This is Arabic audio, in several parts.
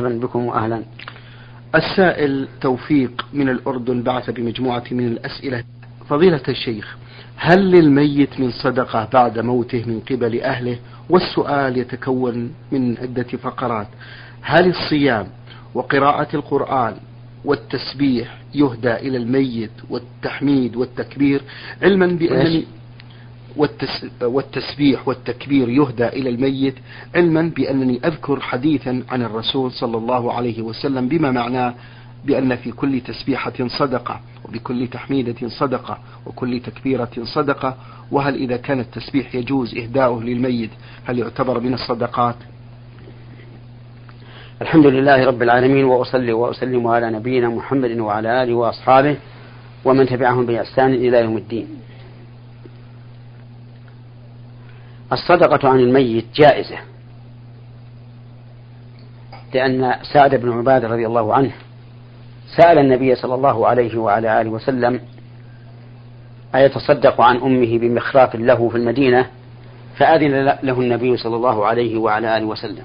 مرحبا بكم وأهلا. السائل توفيق من الأردن بعث بمجموعة من الأسئلة. فضيلة الشيخ هل للميت من صدقة بعد موته من قبل أهله؟ والسؤال يتكون من عدة فقرات. هل الصيام وقراءة القرآن والتسبيح يهدى إلى الميت والتحميد والتكبير؟ علما بأنني والتسبيح والتكبير يهدى إلى الميت علما بأنني أذكر حديثا عن الرسول صلى الله عليه وسلم بما معناه بأن في كل تسبيحة صدقة وبكل تحميدة صدقة وكل تكبيرة صدقة وهل إذا كان التسبيح يجوز إهداؤه للميت هل يعتبر من الصدقات؟ الحمد لله رب العالمين وأصلي وأسلم على نبينا محمد وعلى آله وأصحابه ومن تبعهم بإحسان إلى يوم الدين. الصدقة عن الميت جائزة. لأن سعد بن عبادة رضي الله عنه سأل النبي صلى الله عليه وعلى آله وسلم أيتصدق عن أمه بمخراف له في المدينة؟ فأذن له النبي صلى الله عليه وعلى آله وسلم.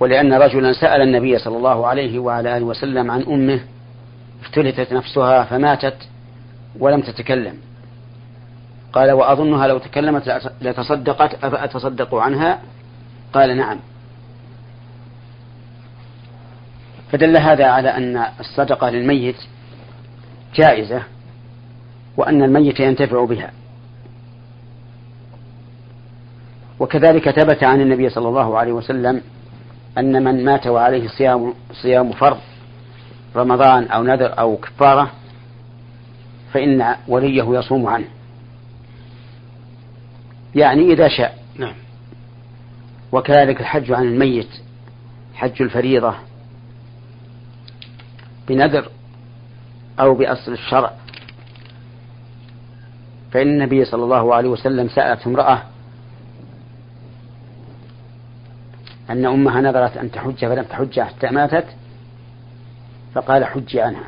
ولأن رجلا سأل النبي صلى الله عليه وعلى آله وسلم عن أمه افتلتت نفسها فماتت ولم تتكلم. قال وأظنها لو تكلمت لتصدقت أفأتصدق عنها؟ قال نعم. فدل هذا على أن الصدقة للميت جائزة وأن الميت ينتفع بها. وكذلك ثبت عن النبي صلى الله عليه وسلم أن من مات وعليه صيام صيام فرض رمضان أو نذر أو كفارة فإن وليه يصوم عنه. يعني إذا شاء. نعم. وكذلك الحج عن الميت حج الفريضة بنذر أو بأصل الشرع. فإن النبي صلى الله عليه وسلم سألت امرأة أن أمها نذرت أن تحج فلم تحج حتى ماتت فقال حجي عنها.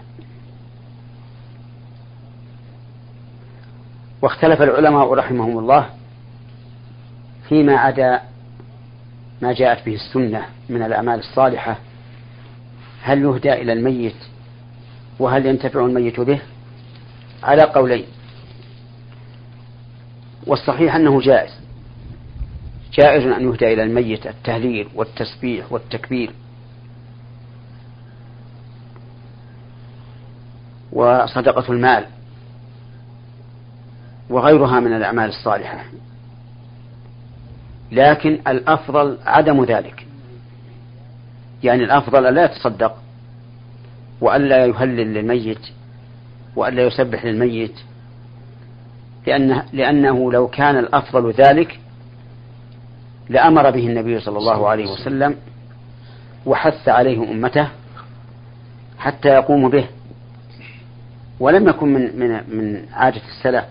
واختلف العلماء رحمهم الله فيما عدا ما جاءت به السنة من الأعمال الصالحة هل يهدى إلى الميت؟ وهل ينتفع الميت به؟ على قولين. والصحيح أنه جائز. جائز أن يهدى إلى الميت التهليل والتسبيح والتكبير. وصدقة المال. وغيرها من الأعمال الصالحة. لكن الأفضل عدم ذلك. يعني الأفضل ألا يتصدق وألا يهلل للميت وألا يسبح للميت لأنه, لأنه لو كان الأفضل ذلك لأمر به النبي صلى الله عليه وسلم وحث عليه أمته حتى يقوموا به. ولم يكن من من من عادة السلف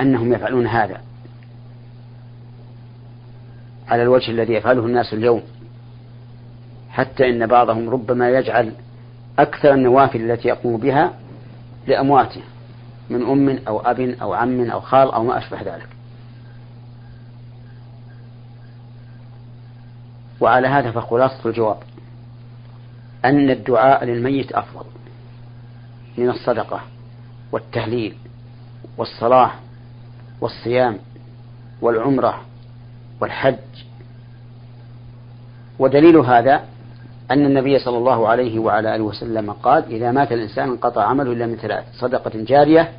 أنهم يفعلون هذا. على الوجه الذي يفعله الناس اليوم حتى إن بعضهم ربما يجعل أكثر النوافل التي يقوم بها لأمواته من أم أو أب أو عم أو خال أو ما أشبه ذلك. وعلى هذا فخلاصة الجواب أن الدعاء للميت أفضل من الصدقة والتهليل والصلاة والصيام والعمرة والحج. ودليل هذا أن النبي صلى الله عليه وعلى آله وسلم قال إذا مات الإنسان انقطع عمله إلا من ثلاث صدقة جارية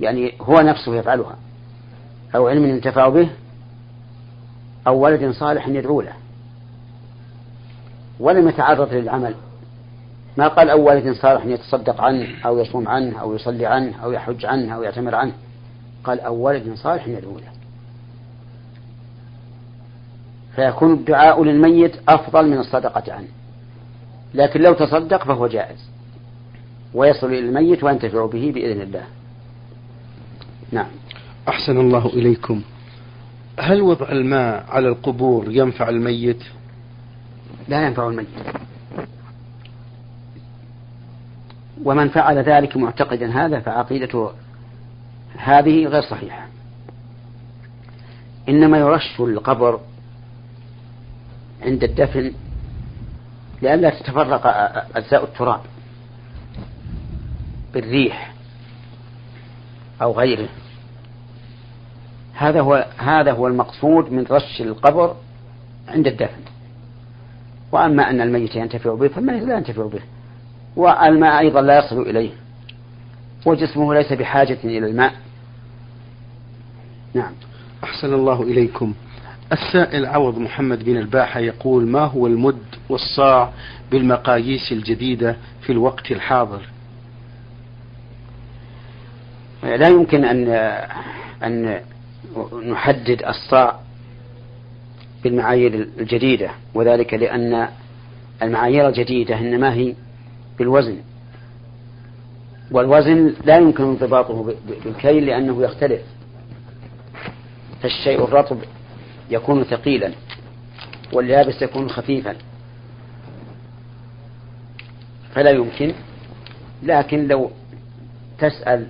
يعني هو نفسه يفعلها. أو علم ينتفع به أو ولد صالح يدعو له. ولم يتعرض للعمل. ما قال أو ولد صالح يتصدق عنه أو يصوم عنه أو يصلي عنه أو يحج عنه أو يعتمر عنه. قال أو ولد صالح يدعو له. فيكون الدعاء للميت أفضل من الصدقة عنه. لكن لو تصدق فهو جائز. ويصل إلى الميت وينتفع به بإذن الله. نعم. أحسن الله إليكم. هل وضع الماء على القبور ينفع الميت؟ لا ينفع الميت. ومن فعل ذلك معتقدا هذا فعقيدته هذه غير صحيحة. إنما يرش القبر عند الدفن لئلا تتفرق أجزاء التراب بالريح أو غيره. هذا هو هذا هو المقصود من رش القبر عند الدفن. وأما أن الميت ينتفع به فالميت لا ينتفع به. وألماء أيضا لا يصل إليه. وجسمه ليس بحاجة إلى الماء. نعم. أحسن الله إليكم. السائل عوض محمد بن الباحة يقول ما هو المد والصاع بالمقاييس الجديدة في الوقت الحاضر؟ لا يمكن أن أن نحدد الصاع بالمعايير الجديدة وذلك لأن المعايير الجديدة إنما هي بالوزن. والوزن لا يمكن انضباطه بالكيل لأنه يختلف. فالشيء الرطب يكون ثقيلا واليابس يكون خفيفا. فلا يمكن لكن لو تسأل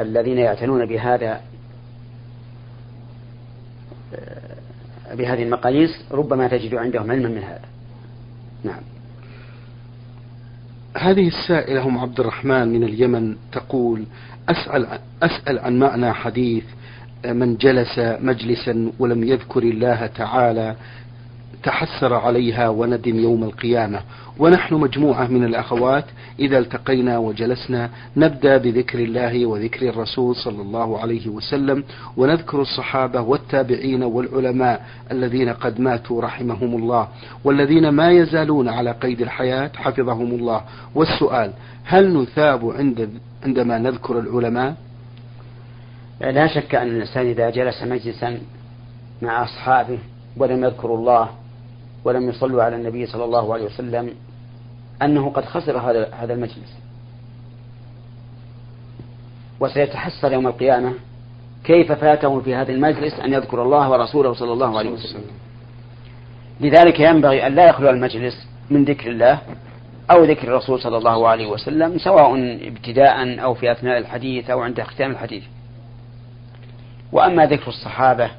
الذين يعتنون بهذا بهذه المقاييس ربما تجد عندهم علما من هذا. نعم. هذه السائلة أم عبد الرحمن من اليمن تقول أسأل, أسأل عن معنى حديث من جلس مجلسا ولم يذكر الله تعالى تحسر عليها وندم يوم القيامة. ونحن مجموعة من الأخوات إذا التقينا وجلسنا نبدأ بذكر الله وذكر الرسول صلى الله عليه وسلم ونذكر الصحابة والتابعين والعلماء الذين قد ماتوا رحمهم الله والذين ما يزالون على قيد الحياة حفظهم الله. والسؤال هل نثاب عند عندما نذكر العلماء؟ لا شك أن الإنسان إذا جلس مجلسا مع أصحابه ولم يذكروا الله ولم يصلوا على النبي صلى الله عليه وسلم أنه قد خسر هذا هذا المجلس. وسيتحسر يوم القيامة كيف فاته في هذا المجلس أن يذكر الله ورسوله صلى الله عليه وسلم. لذلك ينبغي أن لا يخلو المجلس من ذكر الله أو ذكر الرسول صلى الله عليه وسلم سواء ابتداء أو في أثناء الحديث أو عند ختام الحديث. وأما ذكر الصحابة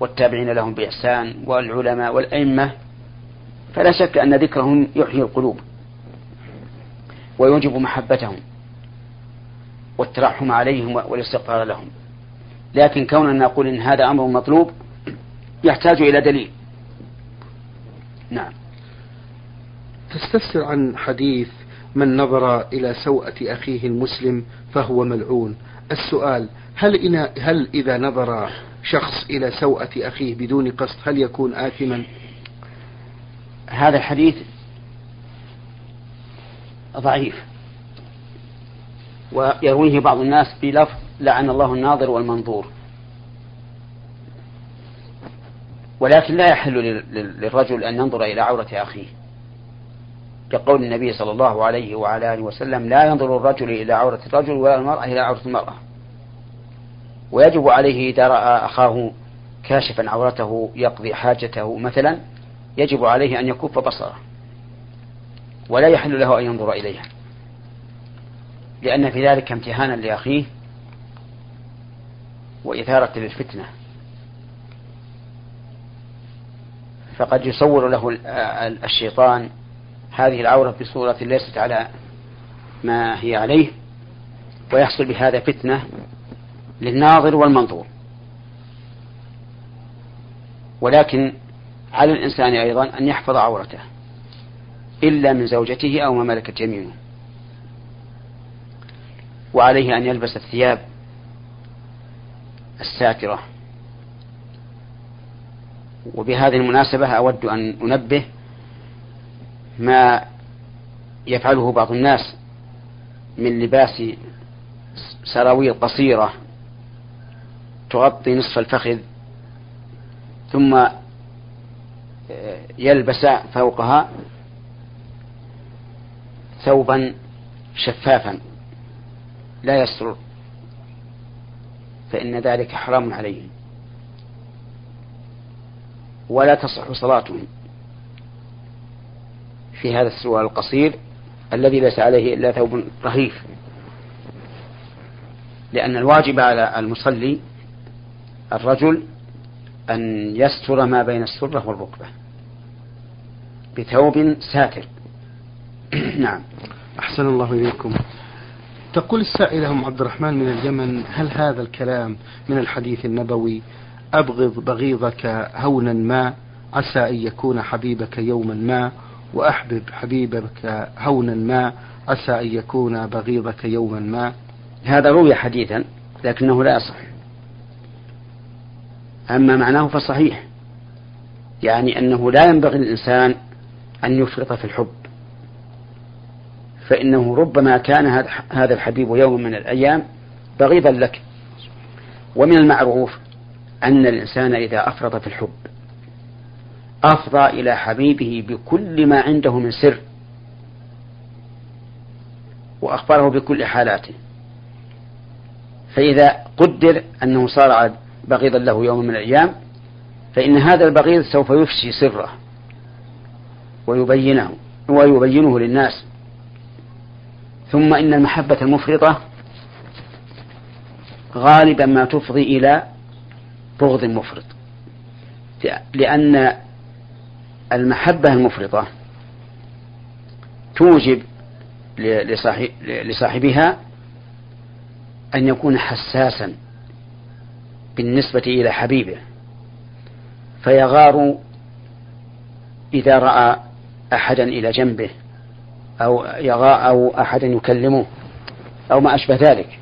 والتابعين لهم بإحسان والعلماء والأئمة فلا شك أن ذكرهم يحيي القلوب ويوجب محبتهم والترحم عليهم والاستغفار لهم. لكن كوننا نقول إن هذا أمر مطلوب يحتاج إلى دليل. نعم. تستفسر عن حديث من نظر إلى سوءة أخيه المسلم فهو ملعون. السؤال هل, إن هل إذا نظر شخص إلى سوءة أخيه بدون قصد هل يكون آثما؟ هذا الحديث ضعيف. ويرويه بعض الناس بلفظ لعن الله الناظر والمنظور. ولكن لا يحل للرجل أن ينظر إلى عورة أخيه. كقول النبي صلى الله عليه وعلى آله وسلم لا ينظر الرجل إلى عورة الرجل ولا المرأة إلى عورة المرأة. ويجب عليه إذا رأى أخاه كاشفا عورته يقضي حاجته. مثلا يجب عليه أن يكف بصره. ولا يحل له أن ينظر إليها. لأن في ذلك امتهانا لأخيه وإثارة للفتنة. فقد يصور له الشيطان هذه العورة بصورة ليست على ما هي عليه ويحصل بهذا فتنة للناظر والمنظور. ولكن على الإنسان أيضا أن يحفظ عورته إلا من زوجته أو ما ملكت يمينه. وعليه أن يلبس الثياب الساترة. وبهذه المناسبة أود أن أنبه ما يفعله بعض الناس من لباس سراويل قصيرة تغطي نصف الفخذ ثم يلبس فوقها ثوبا شفافا لا يستر فإن ذلك حرام عليهم. ولا تصح صلاتهم في هذا السروال القصير الذي ليس عليه إلا ثوب رهيف. لأن الواجب على المصلي الرجل أن يستر ما بين السرة والركبة بثوب ساتر. نعم. أحسن الله إليكم. تقول السائلة أم عبد الرحمن من اليمن هل هذا الكلام من الحديث النبوي؟ أبغض بغيضك هونا ما عسى أن يكون حبيبك يوما ما وأحبب حبيبك هونا ما عسى أن يكون بغيضك يوما ما. هذا روي حديثا لكنه لا يصح. أما معناه فصحيح يعني أنه لا ينبغي للإنسان أن يفرط في الحب. فإنه ربما كان هذا الحبيب يوم من الأيام بغيضا لك. ومن المعروف أن الإنسان إذا أفرط في الحب أفضى إلى حبيبه بكل ما عنده من سر وأخبره بكل حالاته. فإذا قدر أنه صار بغيضا له يوم من الأيام فإن هذا البغيض سوف يفشي سره ويبينه ويبينه للناس. ثم إن المحبة المفرطة غالبا ما تفضي إلى بغض مفرط. لأن المحبة المفرطة توجب لصاحبها أن يكون حساسا بالنسبة إلى حبيبه فيغار إذا رأى أحدا إلى جنبه أو يغى أو أحدا يكلمه أو ما أشبه ذلك.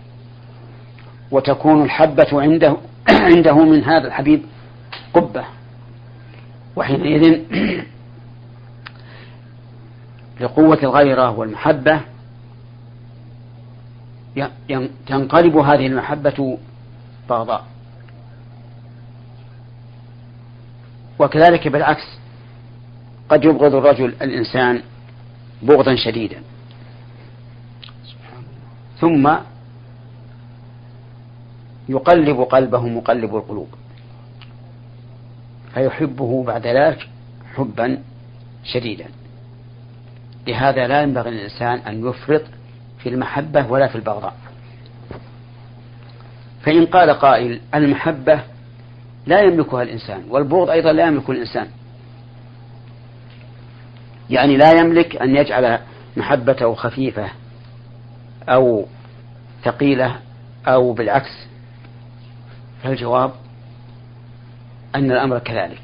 وتكون الحبة عنده عنده من هذا الحبيب قبة. وحينئذ لقوة الغيرة والمحبة تنقلب هذه المحبة بغضاء. وكذلك بالعكس قد يبغض الرجل الإنسان بغضا شديدا. ثم يقلب قلبه مقلب القلوب. فيحبه بعد ذلك حبا شديدا. لهذا لا ينبغي للإنسان أن يفرط في المحبة ولا في البغضاء. فإن قال قائل المحبة لا يملكها الإنسان والبغض أيضا لا يملك الإنسان. يعني لا يملك أن يجعل محبته خفيفة أو ثقيلة أو بالعكس. فالجواب أن الأمر كذلك.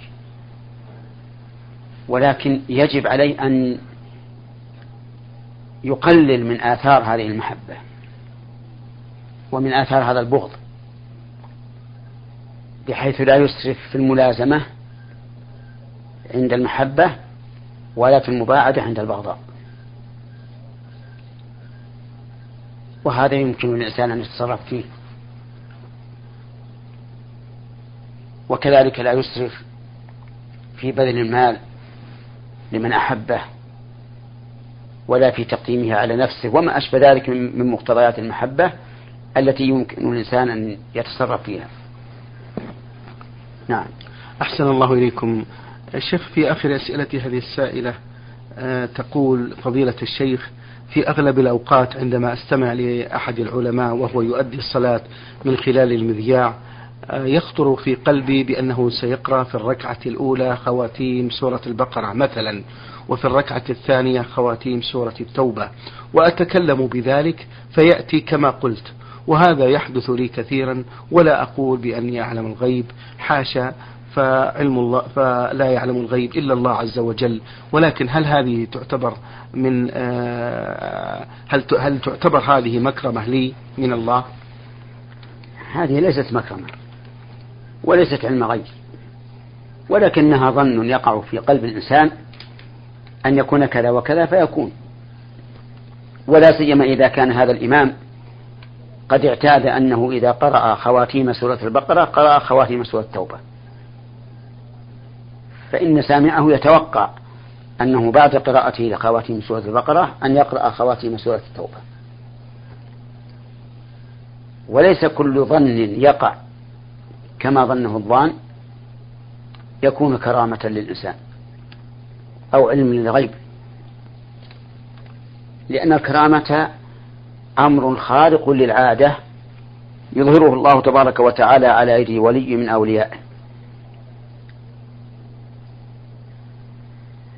ولكن يجب عليه أن يقلل من آثار هذه المحبة ومن آثار هذا البغض. بحيث لا يسرف في الملازمة عند المحبة ولا في المباعدة عند البغضاء. وهذا يمكن للإنسان أن يتصرف فيه. وكذلك لا يسرف في بذل المال لمن أحبه ولا في تقديمها على نفسه وما أشبه ذلك من مقتضيات المحبة التي يمكن الإنسان أن يتصرف فيها. نعم. أحسن الله إليكم. الشيخ في آخر أسئلة هذه السائلة آه، تقول فضيلة الشيخ في أغلب الأوقات عندما أستمع لأحد العلماء وهو يؤدي الصلاة من خلال المذياع آه، يخطر في قلبي بأنه سيقرأ في الركعة الأولى خواتيم سورة البقرة مثلا وفي الركعة الثانية خواتيم سورة التوبة. وأتكلم بذلك فيأتي كما قلت. وهذا يحدث لي كثيرا ولا أقول بأني أعلم الغيب حاشا فعلم الله فلا يعلم الغيب إلا الله عز وجل ولكن هل هذه تعتبر من آه، هل هل تعتبر هذه مكرمة لي من الله؟ هذه ليست مكرمة وليست علم غيب ولكنها ظن يقع في قلب الإنسان أن يكون كذا وكذا فيكون ولا سيما إذا كان هذا الإمام قد اعتاد أنه إذا قرأ خواتيم سورة البقرة قرأ خواتيم سورة التوبة. فإن سامعه يتوقع أنه بعد قراءته لخواتيم سورة البقرة أن يقرأ خواتيم سورة التوبة. وليس كل ظن يقع كما ظنه الظان يكون كرامة للإنسان أو علم للغيب. لأن الكرامة أمر خارق للعادة يظهره الله تبارك وتعالى على أيدي ولي من أوليائه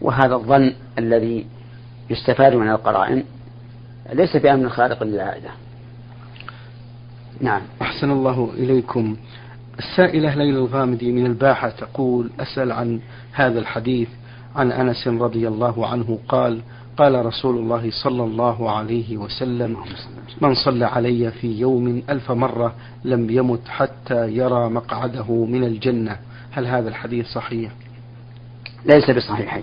وهذا الظن الذي يستفاد من القرائن ليس بأمر خارق للعادة. نعم. أحسن الله إليكم. السائلة ليلى الغامدي من الباحة تقول أسأل عن هذا الحديث. عن أنس رضي الله عنه قال قال رسول الله صلى الله عليه وسلم من صلى علي في يوم ألف مرة لم يمت حتى يرى مقعده من الجنة. هل هذا الحديث صحيح؟ ليس بصحيح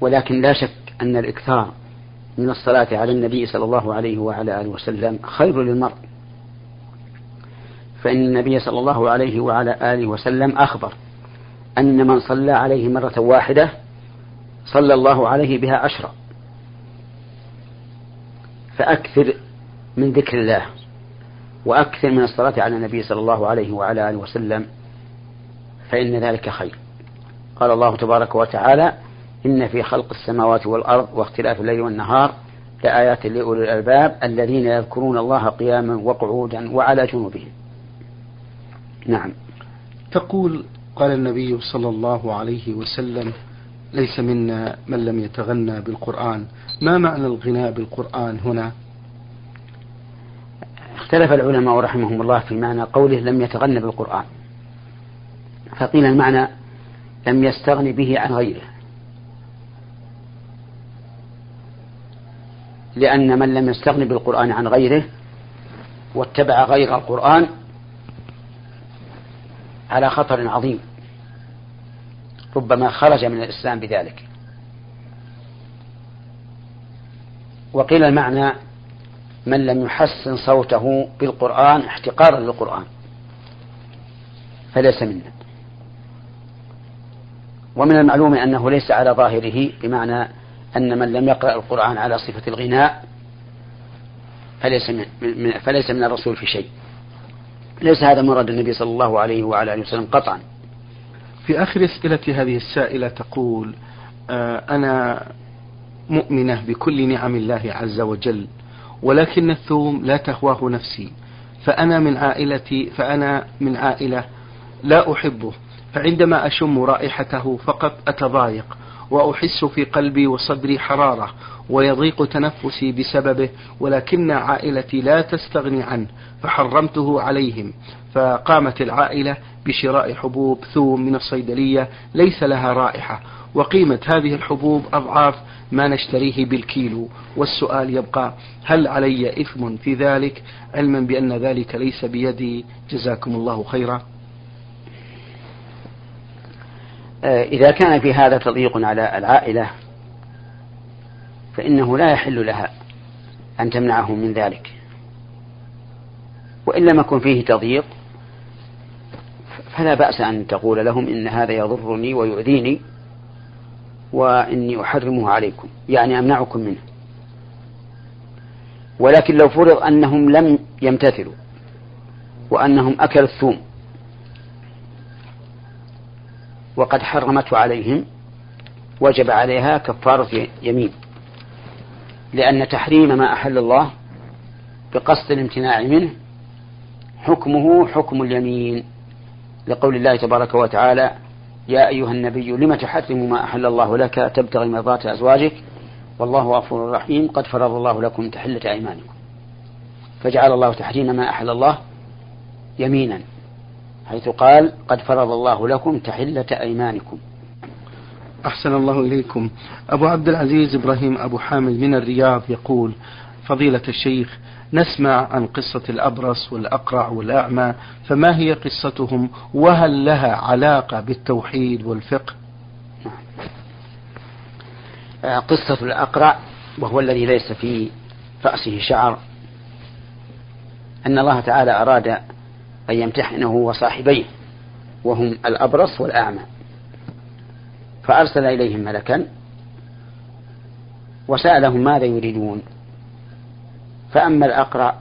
ولكن لا شك أن الإكثار من الصلاة على النبي صلى الله عليه وعلى آله وسلم خير للمرء. فإن النبي صلى الله عليه وعلى آله وسلم أخبر أن من صلى عليه مرة واحدة صلى الله عليه بها عشرا فأكثر من ذكر الله وأكثر من الصلاة على النبي صلى الله عليه وعلى آله وسلم فإن ذلك خير. قال الله تبارك وتعالى إن في خلق السماوات والأرض واختلاف الليل والنهار لآيات لأولي الألباب الذين يذكرون الله قياما وقعودا وعلى جنوبهم. نعم. تقول قال النبي صلى الله عليه وسلم ليس منا من لم يتغنى بالقرآن. ما معنى الغناء بالقرآن هنا؟ اختلف العلماء رحمهم الله في معنى قوله لم يتغنى بالقرآن. فقيل المعنى لم يستغن به عن غيره. لأن من لم يستغن بالقرآن عن غيره واتبع غير القرآن على خطر عظيم. ربما خرج من الإسلام بذلك. وقيل المعنى من لم يحسن صوته بالقرآن احتقارا للقرآن. فليس منا. ومن المعلوم أنه ليس على ظاهره بمعنى أن من لم يقرأ القرآن على صفة الغناء فليس من فليس من الرسول في شيء. ليس هذا مراد النبي صلى الله عليه وعلى آله وسلم قطعا. في آخر أسئلة هذه السائلة تقول آه أنا مؤمنة بكل نعم الله عز وجل ولكن الثوم لا تهواه نفسي فأنا من عائلتي فأنا من عائلة لا أحبه فعندما أشم رائحته فقط أتضايق وأحس في قلبي وصدري حرارة ويضيق تنفسي بسببه ولكن عائلتي لا تستغني عنه فحرمته عليهم. فقامت العائلة بشراء حبوب ثوم من الصيدلية ليس لها رائحة. وقيمة هذه الحبوب أضعاف ما نشتريه بالكيلو. والسؤال يبقى هل علي إثم في ذلك؟ علما بأن ذلك ليس بيدي. جزاكم الله خيرا. آه، إذا كان في هذا تضييق على العائلة فإنه لا يحل لها أن تمنعه من ذلك. وإن لم يكن فيه تضييق فلا بأس أن تقول لهم إن هذا يضرني ويؤذيني وإني أحرمه عليكم يعني أمنعكم منه. ولكن لو فرض أنهم لم يمتثلوا وأنهم أكلوا الثوم وقد حرمته عليهم وجب عليها كفارة يمين. لأن تحريم ما أحل الله بقصد الامتناع منه حكمه حكم اليمين. لقول الله تبارك وتعالى يا أيها النبي لم تحرم ما أحل الله لك تبتغي مرضات أزواجك؟ والله غفور رحيم قد فرض الله لكم تحلة أيمانكم. فجعل الله تحريم ما أحل الله يمينا حيث قال قد فرض الله لكم تحلة أيمانكم. أحسن الله إليكم. أبو عبد العزيز إبراهيم أبو حامد من الرياض يقول فضيلة الشيخ نسمع عن قصة الأبرص والأقرع والأعمى فما هي قصتهم؟ وهل لها علاقة بالتوحيد والفقه؟ آه، قصة الأقرع وهو الذي ليس في رأسه شعر. أن الله تعالى أراد أن يمتحنه وصاحبيه وهم الأبرص والأعمى. فأرسل إليهم ملكا وسألهم ماذا يريدون. فأما الأقرع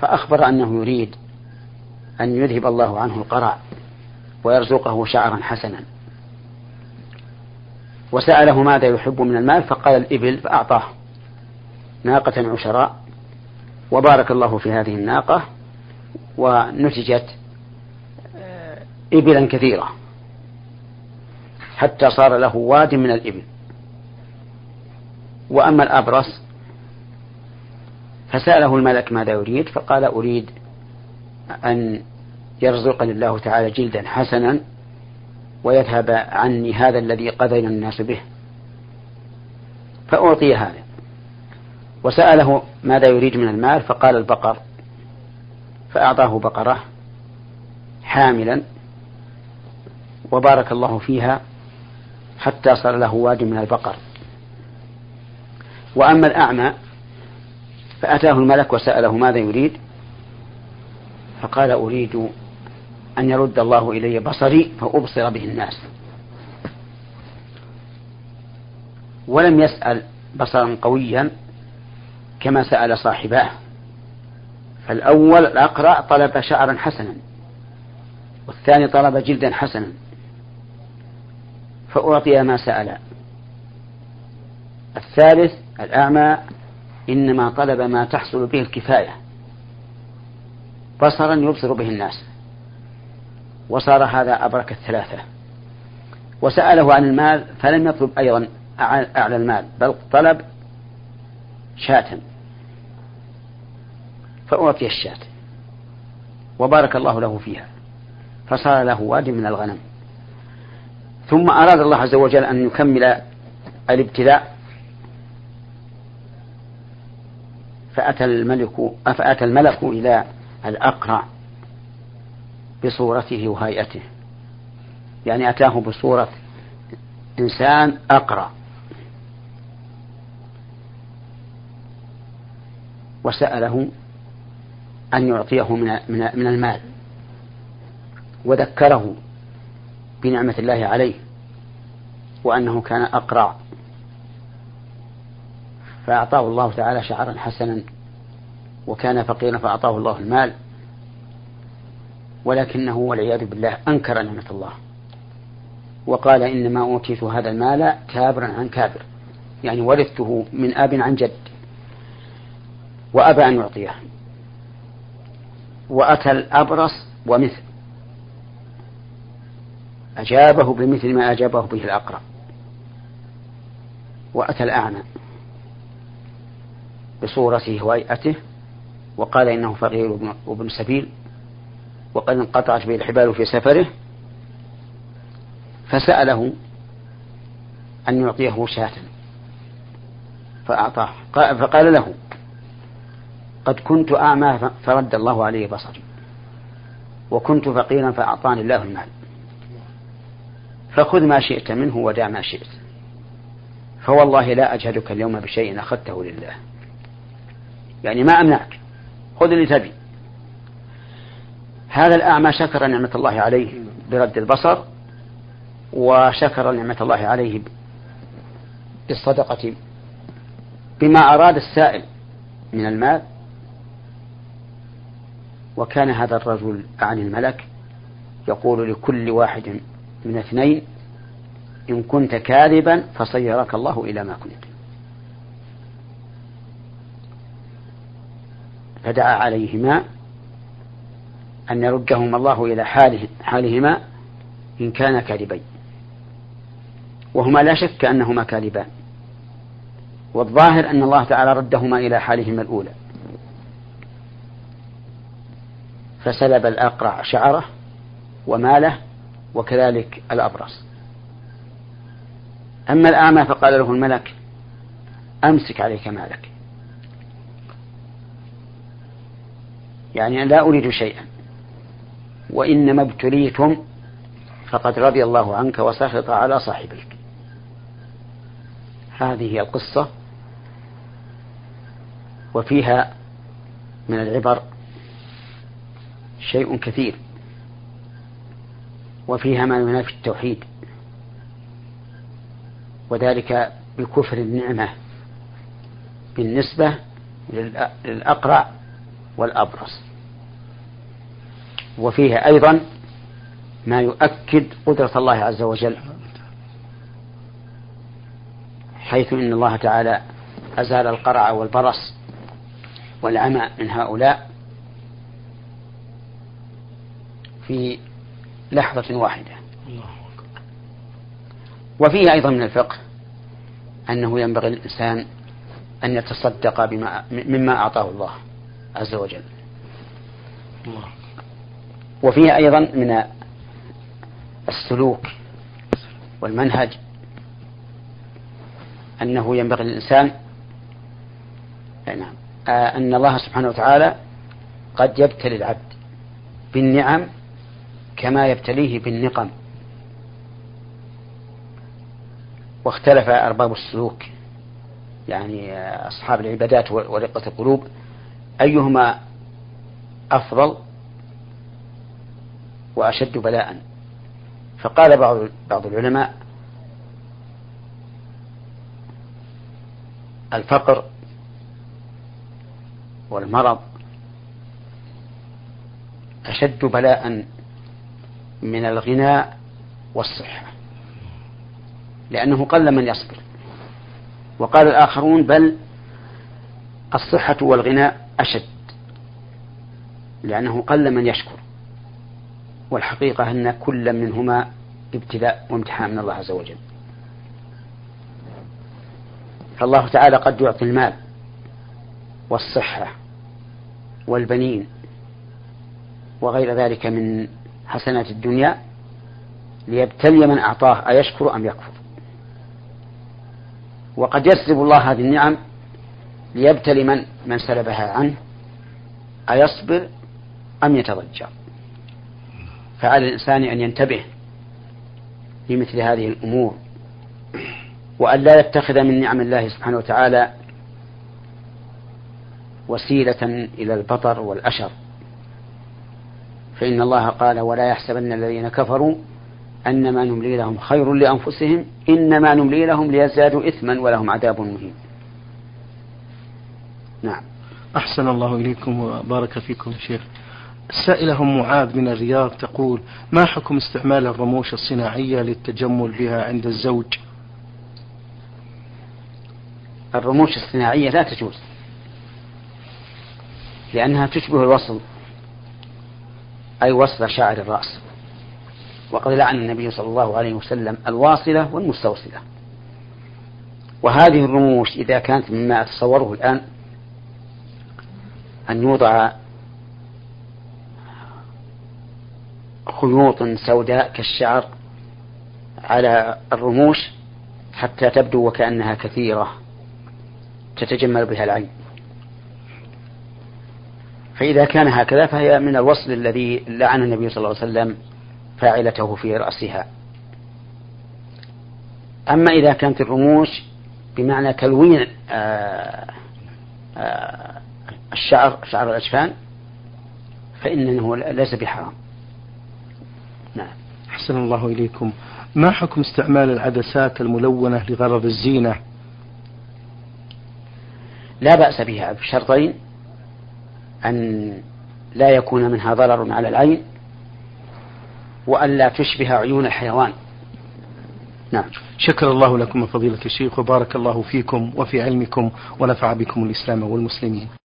فأخبر أنه يريد أن يذهب الله عنه القرع ويرزقه شعرا حسنا. وسأله ماذا يحب من المال فقال الإبل فأعطاه ناقة عشراء. وبارك الله في هذه الناقة ونتجت إبلا كثيرة حتى صار له واد من الإبل. وأما الأبرص فسأله الملك ماذا يريد فقال أريد أن يرزقني الله تعالى جلدا حسنا ويذهب عني هذا الذي قذن الناس به. فأعطي هذا. وسأله ماذا يريد من المال فقال البقر. فأعطاه بقرة حاملا وبارك الله فيها حتى صار له واد من البقر. وأما الأعمى فأتاه الملك وسأله ماذا يريد؟ فقال أريد أن يرد الله إلي بصري فأبصر به الناس. ولم يسأل بصرا قويا كما سأل صاحباه. فالأول الأقرأ طلب شعرا حسنا والثاني طلب جلدا حسنا فأعطي ما سأل. الثالث الأعمى إنما طلب ما تحصل به الكفاية. بصرا يبصر به الناس. وصار هذا أبرك الثلاثة. وسأله عن المال فلم يطلب أيضا أعلى المال بل طلب شاة. فأعطي الشاة. وبارك الله له فيها. فصار له واد من الغنم. ثم أراد الله عز وجل أن يكمل الابتلاء فأتى الملك فأتى الملك إلى الأقرع بصورته وهيئته. يعني أتاه بصورة إنسان أقرع. وسأله أن يعطيه من من المال. وذكره بنعمة الله عليه وأنه كان أقرع. فأعطاه الله تعالى شعرا حسنا وكان فقيرا فأعطاه الله المال. ولكنه والعياذ بالله أنكر نعمة الله وقال إنما أوتيت هذا المال كابرا عن كابر يعني ورثته من أب عن جد وأبى أن يعطيه وأتى الأبرص ومثل أجابه بمثل ما أجابه به الأقرع وأتى الأعمى. بصورته وهيئته وقال إنه فقير وابن سبيل وقد انقطعت به الحبال في سفره فسأله أن يعطيه شاة فأعطاه فقال له قد كنت أعمى فرد الله علي بصري وكنت فقيرا فأعطاني الله المال فخذ ما شئت منه ودع ما شئت فوالله لا أجهدك اليوم بشيء أخذته لله. يعني ما أمنعك خذ اللي تبي. هذا الأعمى شكر نعمة الله عليه برد البصر وشكر نعمة الله عليه بالصدقة. بما أراد السائل من المال وكان هذا الرجل عن الملك يقول لكل واحد من اثنين إن كنت كاذبا فصيرك الله إلى ما كنت فدعا عليهما أن يردهما الله إلى حاله حالهما إن كانا كاذبين. وهما لا شك أنهما كاذبان. والظاهر أن الله تعالى ردهما إلى حالهما الأولى. فسلب الأقرع شعره وماله وكذلك الأبرص. أما الأعمى فقال له الملك أمسك عليك مالك. يعني لا أريد شيئا. وإنما ابتليتم فقد رضي الله عنك وسخط على صاحبك. هذه هي القصة وفيها من العبر شيء كثير وفيها ما ينافي التوحيد وذلك بكفر النعمة بالنسبة للأقرع والأبرص. وفيها أيضا ما يؤكد قدرة الله عز وجل حيث إن الله تعالى أزال القرع والبرص والعمى من هؤلاء في لحظة واحدة. وفيه أيضا من الفقه أنه ينبغي للإنسان أن يتصدق بما مما أعطاه الله. عز وجل الله. وفيه أيضا من السلوك والمنهج أنه ينبغي للإنسان نعم أن الله سبحانه وتعالى قد يبتلي العبد بالنعم كما يبتليه بالنقم واختلف أرباب السلوك يعني أصحاب العبادات ورقة القلوب أيهما أفضل وأشد بلاء؟ فقال بعض بعض العلماء الفقر والمرض أشد بلاء من الغنى والصحة لأنه قل من يصبر. وقال الآخرون بل الصحة والغنى أشد لأنه قل من يشكر. والحقيقة أن كل منهما ابتلاء وامتحان من الله عز وجل. فالله تعالى قد يعطي المال والصحة والبنين وغير ذلك من حسنات الدنيا ليبتلي من أعطاه أيشكر أم يكفر؟ وقد يسلب الله هذه النعم ليبتلي من؟ من سلبها عنه. أيصبر أم يتضجر؟ فعلى الإنسان أن ينتبه لمثل هذه الأمور. وأن لا يتخذ من نعم الله سبحانه وتعالى وسيلة إلى البطر والأشر. فإن الله قال ولا يحسبن الذين كفروا أنما نملي لهم خير لأنفسهم إنما نملي لهم ليزدادوا إثما ولهم عذاب مهين. نعم. أحسن الله إليكم وبارك فيكم شيخ. السائلة أم معاذ من الرياض تقول ما حكم استعمال الرموش الصناعية للتجمل بها عند الزوج؟ الرموش الصناعية لا تجوز لأنها تشبه الوصل أي وصل شعر الرأس. وقد لعن النبي صلى الله عليه وسلم الواصلة والمستوصلة. وهذه الرموش إذا كانت مما أتصوره الآن أن يوضع خيوط سوداء كالشعر على الرموش حتى تبدو وكأنها كثيرة تتجمل بها العين. فإذا كان هكذا فهي من الوصل الذي لعن النبي صلى الله عليه وسلم فاعلته في رأسها. أما إذا كانت الرموش بمعنى تلوين آه، آه، الشعر شعر الأجفان فإنه ليس بحرام. نعم. أحسن الله إليكم. ما حكم استعمال العدسات الملونة لغرض الزينة؟ لا بأس بها بشرطين. أن لا يكون منها ضرر على العين وأن لا تشبه عيون الحيوان. نعم. شكر الله لكم فضيلة الشيخ وبارك الله فيكم وفي علمكم ونفع بكم الإسلام والمسلمين.